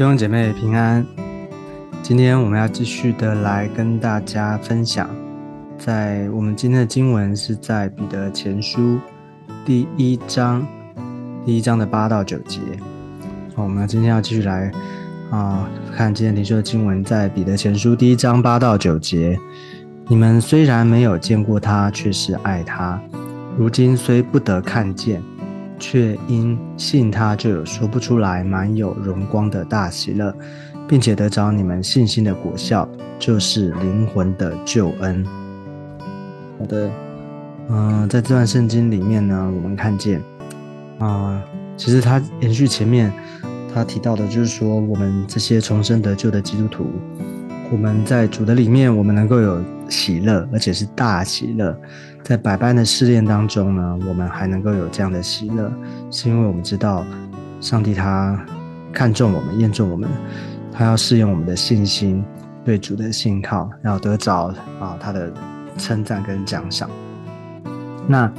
弟兄姐妹平安，今天我们要继续的来跟大家分享，在我们今天的经文是在彼得前书第一章第一章的八到九节。好，我们今天要继续来啊看今天领受的经文，在彼得前书第一章八到九节。你们虽然没有见过他，却是爱他；如今虽不得看见。却因信他，就有说不出来满有荣光的大喜乐，并且得着你们信心的果效，就是灵魂的救恩。好的，嗯，在这段圣经里面呢，我们看见啊，其实他延续前面他提到的，就是说我们这些重生得救的基督徒，我们在主的里面，我们能够有喜乐，而且是大喜乐。在百般的试炼当中呢，我们还能够有这样的喜乐，是因为我们知道上帝他看重我们，验重我们，他要试验我们的信心，对主的信靠，要得着啊他的称赞跟奖赏。那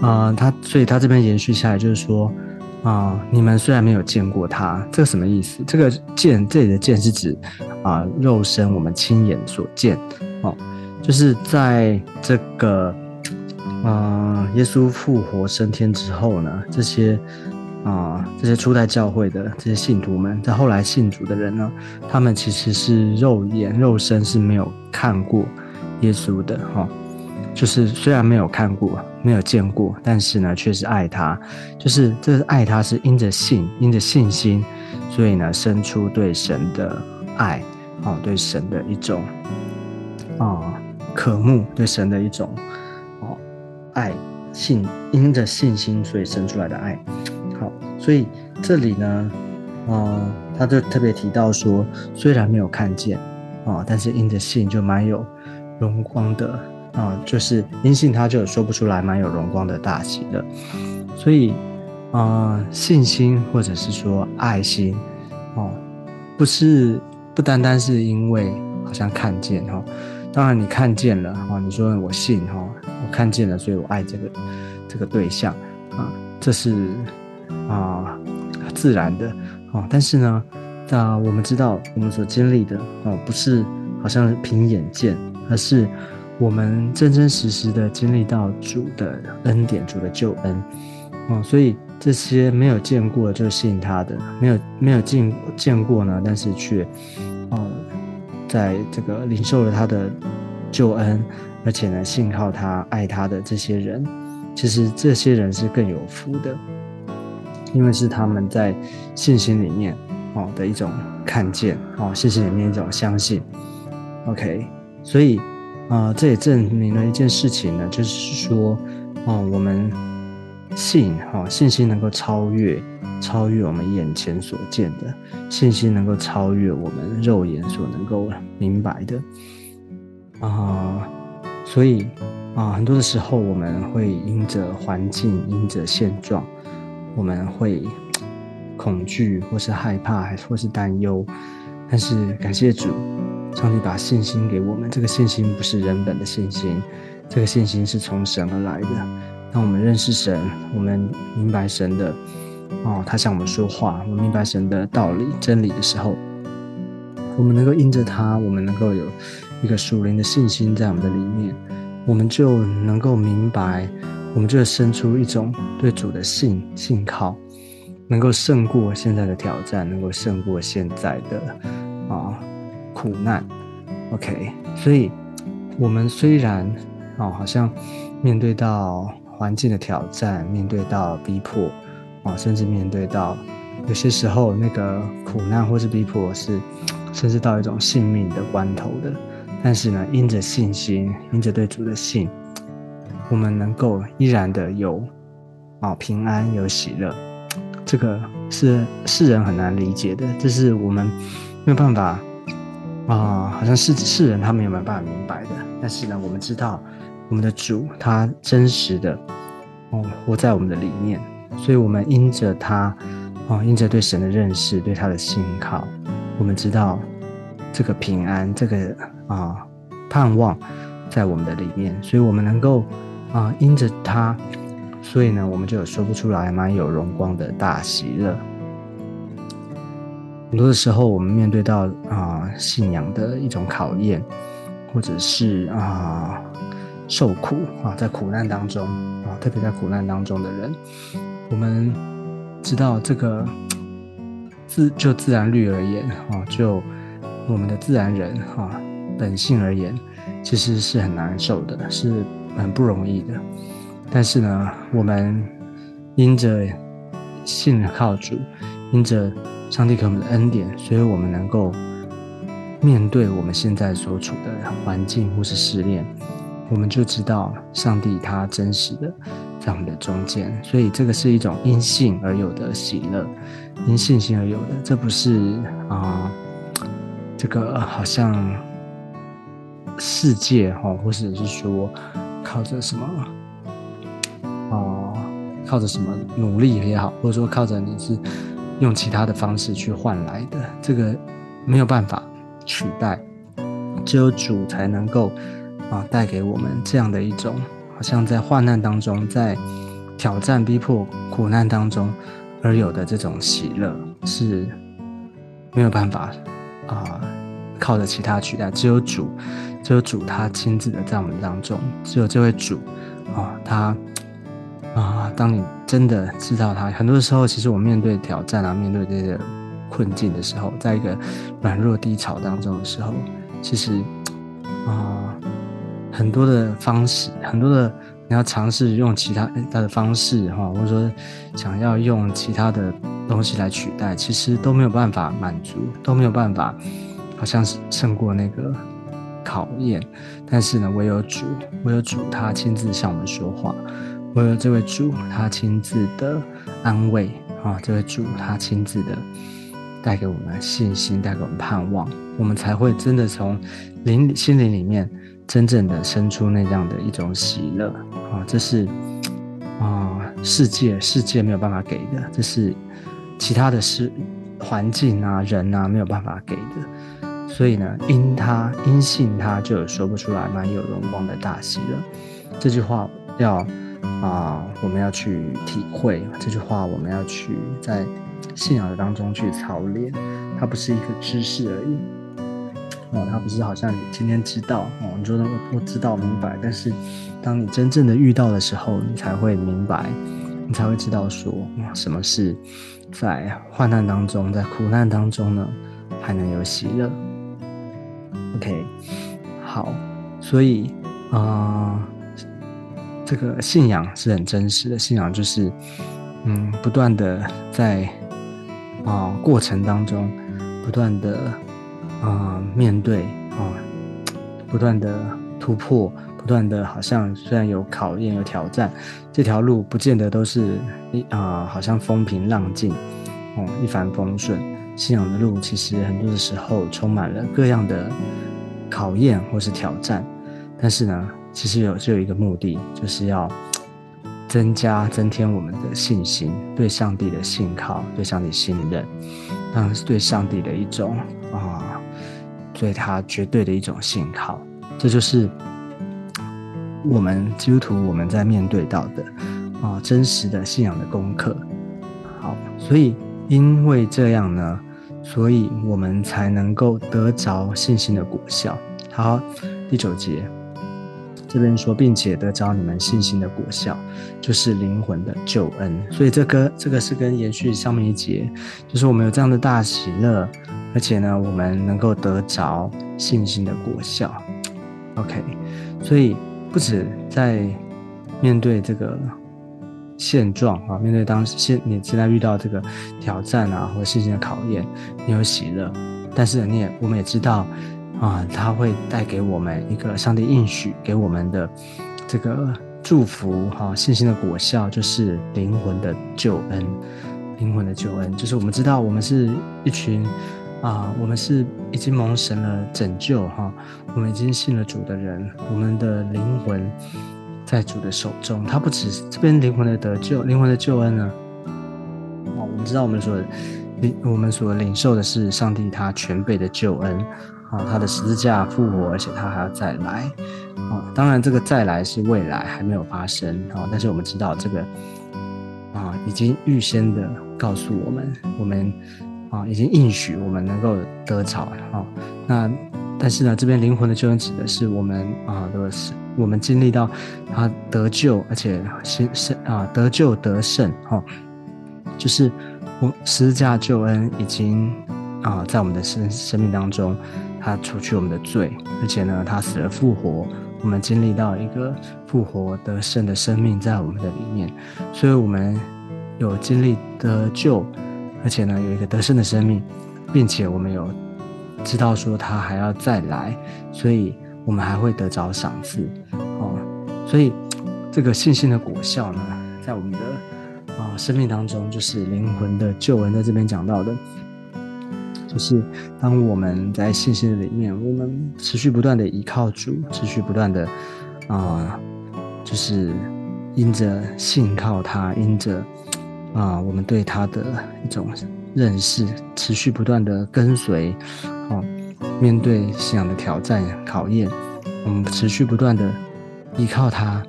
啊，他所以他这边延续下来就是说啊，你们虽然没有见过他，这个什么意思？这个见这里的见是指啊肉身，我们亲眼所见哦。就是在这个，呃，耶稣复活升天之后呢，这些啊，这些初代教会的这些信徒们，在后来信主的人呢，他们其实是肉眼、肉身是没有看过耶稣的哈。就是虽然没有看过、没有见过，但是呢，却是爱他。就是这是爱他，是因着信、因着信心，所以呢，生出对神的爱，哦，对神的一种啊。渴慕对神的一种哦爱信，因着信心所以生出来的爱。好，所以这里呢，啊，他就特别提到说，虽然没有看见啊，但是因着信就蛮有荣光的啊，就是因信他就有说不出来蛮有荣光的大喜的。所以啊，信心或者是说爱心哦，不是不单单是因为好像看见哈。当然，你看见了啊，你说我信哈，我看见了，所以我爱这个这个对象啊，这是啊自然的啊。但是呢，啊，我们知道我们所经历的啊，不是好像凭眼见，而是我们真真实实的经历到主的恩典、主的救恩啊。所以这些没有见过就信他的，没有没有见见过呢，但是却哦。在这个领受了他的救恩，而且呢信靠他、爱他的这些人，其实这些人是更有福的，因为是他们在信心里面哦的一种看见哦，信心里面一种相信。OK，所以啊，这也证明了一件事情呢，就是说哦，我们信哈信心能够超越。超越我们眼前所见的信心，能够超越我们肉眼所能够明白的啊！所以啊，很多的时候我们会因着环境、因着现状，我们会恐惧，或是害怕，还或是担忧。但是感谢主，上帝把信心给我们。这个信心不是人本的信心，这个信心是从神而来的。当我们认识神，我们明白神的。哦，他向我们说话，我们明白神的道理、真理的时候，我们能够因着他，我们能够有一个属灵的信心在我们的里面，我们就能够明白，我们就生出一种对主的信信靠，能够胜过现在的挑战，能够胜过现在的啊苦难。OK，所以我们虽然哦，好像面对到环境的挑战，面对到逼迫。啊，甚至面对到有些时候那个苦难或是逼迫，是 甚至到一种性命的关头的。但是呢，因着信心，因着对主的信，我们能够依然的有啊平安有喜乐。这个是世人很难理解的，这是我们没有办法啊，好像是世人他们有没有办法明白的。但是呢，我们知道我们的主他真实的哦活在我们的里面。所以，我们因着他，哦，因着对神的认识，对他的信靠，我们知道这个平安，这个啊盼望在我们的里面。所以，我们能够啊因着他，所以呢，我们就有说不出来蛮有荣光的大喜乐。很多的时候，我们面对到啊信仰的一种考验，或者是啊受苦啊，在苦难当中啊，特别在苦难当中的人，我们知道这个自就自然律而言啊，就我们的自然人哈本性而言，其实是很难受的，是很不容易的。但是呢，我们因着信靠主，因着上帝给我们的恩典，所以我们能够面对我们现在所处的环境或是试炼，我们就知道上帝他真实的在我们的中间。所以这个是一种因信而有的喜乐，因信心而有的，这不是啊，这个好像世界哈，或者是说靠着什么。啊，靠着什么努力也好，或者说靠着你是用其他的方式去换来的，这个没有办法取代，只有主才能够啊带给我们这样的一种，好像在患难当中，在挑战、逼迫、苦难当中而有的这种喜乐，是没有办法啊靠着其他取代，只有主，只有主他亲自的在我们当中，只有这位主啊他。啊，当你真的知道他，很多时候，其实我面对挑战啊，面对这些困境的时候，在一个软弱低潮当中的时候，其实啊，很多的方式，很多的你要尝试用其他他的方式哈，或者说想要用其他的东西来取代，其实都没有办法满足，都没有办法，好像是胜过那个考验。但是呢，唯有主，唯有主，他亲自向我们说话。唯有这位主，他亲自的安慰啊，这位主他亲自的带给我们信心，带给我们盼望，我们才会真的从灵心灵里面真正的生出那样的一种喜乐啊！这是啊，世界世界没有办法给的，这是其他的事环境啊人啊没有办法给的。所以呢，因他因信他，就有说不出来满有荣光的大喜乐。这句话要。啊，我们要去体会这句话，我们要去在信仰的当中去操练。它不是一个知识而已，哦，它不是好像你今天知道哦，你说我我知道明白，但是当你真正的遇到的时候，你才会明白，你才会知道说，什么是在患难当中，在苦难当中呢，还能有喜乐。OK，好，所以啊。这个信仰是很真实的，信仰就是，嗯，不断的在啊过程当中，不断的啊面对啊，不断的突破，不断的好像虽然有考验有挑战，这条路不见得都是一啊好像风平浪静，哦一帆风顺。信仰的路其实很多的时候充满了各样的考验或是挑战，但是呢。其实有只有一个目的，就是要增加、增添我们的信心，对上帝的信靠，对上帝信任，当然是对上帝的一种啊，对他绝对的一种信号。这就是我们基督徒我们在面对到的啊真实的信仰的功课。好，所以因为这样呢，所以我们才能够得着信心的果效。好，第九节。这边说，并且得着你们信心的果效，就是灵魂的救恩。所以这个这个是跟延续上面一节，就是我们有这样的大喜乐，而且呢，我们能够得着信心的果效。OK，所以不止在面对这个现状啊，面对当现你现在遇到这个挑战啊，或信心的考验，你有喜乐，但是你也我们也知道。啊，他会带给我们一个上帝应许给我们的这个祝福，哈，信心的果效就是灵魂的救恩，灵魂的救恩就是我们知道我们是一群啊，我们是已经蒙神了拯救，哈，我们已经信了主的人，我们的灵魂在主的手中。他不只是这边灵魂的得救，灵魂的救恩呢，啊，我们知道我们所领我们所领受的是上帝他全备的救恩。啊，他的十字架复活，而且他还要再来。啊，当然这个再来是未来还没有发生啊，但是我们知道这个啊，已经预先的告诉我们，我们啊，已经应许我们能够得着啊。那但是呢，这边灵魂的救恩指的是我们啊的是我们经历到他得救，而且是是啊得救得胜哈，就是我十字架救恩已经啊在我们的生生命当中，他除去我们的罪，而且呢他死而复活，我们经历到一个复活得胜的生命在我们的里面，所以我们有经历得救。而且呢，有一个得胜的生命，并且我们有知道说他还要再来，所以我们还会得着赏赐哦。所以这个信心的果效呢，在我们的啊生命当中，就是灵魂的救恩，在这边讲到的，就是当我们在信心的里面，我们持续不断的依靠主，持续不断的啊，就是因着信靠他，因着。啊，我们对他的一种认识，持续不断的跟随，哦，面对信仰的挑战考验，我们持续不断的依靠他，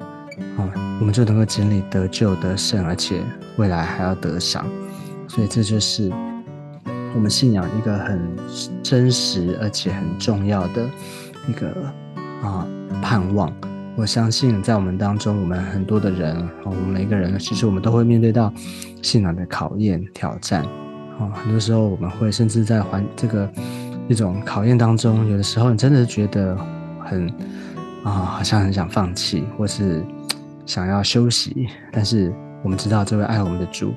哦，我们就能够经历得救得胜，而且未来还要得赏。所以这就是我们信仰一个很真实而且很重要的一个啊盼望。我相信，在我们当中，我们很多的人，我们每个人，其实我们都会面对到信仰的考验、挑战。哦，很多时候我们会甚至在环这个一种考验当中，有的时候你真的觉得很啊，好像很想放弃，或是想要休息。但是我们知道，这位爱我们的主，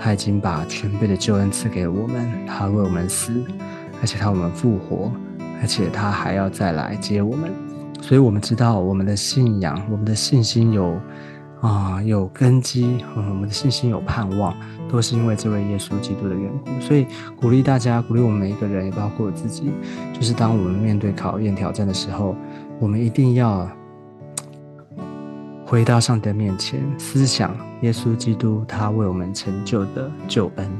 他已经把全备的救恩赐给我们，他为我们死，而且他为我们复活，而且他还要再来接我们。所以，我们知道我们的信仰，我们的信心有啊有根基，我们的信心有盼望，都是因为这位耶稣基督的缘故。所以，鼓励大家，鼓励我们每一个人，也包括我自己，就是当我们面对考验、挑战的时候，我们一定要回到上帝的面前，思想耶稣基督他为我们成就的救恩。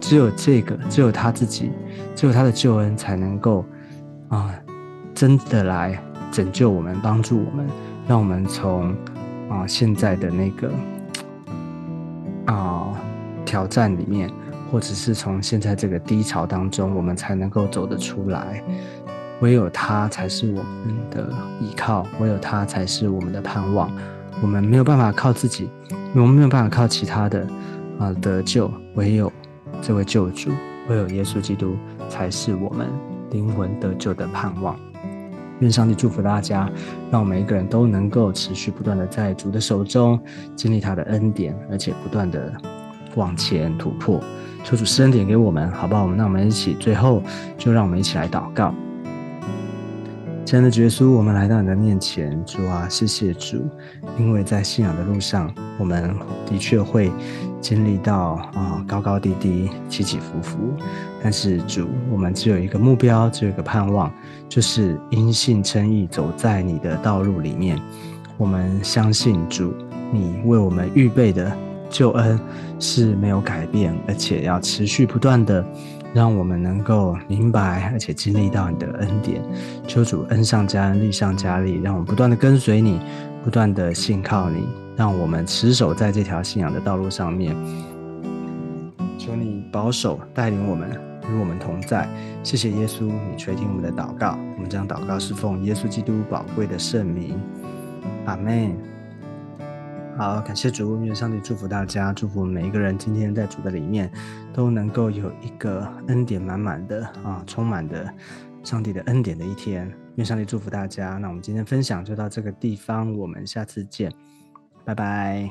只有这个，只有他自己，只有他的救恩，才能够啊真的来。拯救我们，帮助我们，让我们从啊现在的那个啊挑战里面，或者是从现在这个低潮当中，我们才能够走得出来。唯有他才是我们的依靠，唯有他才是我们的盼望。我们没有办法靠自己，我们没有办法靠其他的啊得救，唯有这位救主，唯有耶稣基督才是我们灵魂得救的盼望。愿上帝祝福大家，让每一个人都能够持续不断的在主的手中经历他的恩典，而且不断的往前突破。求主施恩典给我们，好不好？我们那我们一起，最后就让我们一起来祷告。亲爱的耶稣，我们来到你的面前，主啊，谢谢主，因为在信仰的路上，我们的确会经历到啊高高低低、起起伏伏，但是主，我们只有一个目标，只有一个盼望，就是因信称义，走在你的道路里面。我们相信主，你为我们预备的救恩是没有改变，而且要持续不断的。让我们能够明白，而且经历到你的恩典，求主恩上加恩，力上加力，让我们不断的跟随你，不断的信靠你，让我们持守在这条信仰的道路上面。求你保守带领我们，与我们同在。谢谢耶稣，你垂听我们的祷告。我们将祷告是奉耶稣基督宝贵的圣名。阿门。好，感谢主，愿上帝祝福大家，祝福每一个人，今天在主的里面都能够有一个恩典满满的啊，充满的上帝的恩典的一天。愿上帝祝福大家。那我们今天分享就到这个地方，我们下次见，拜拜。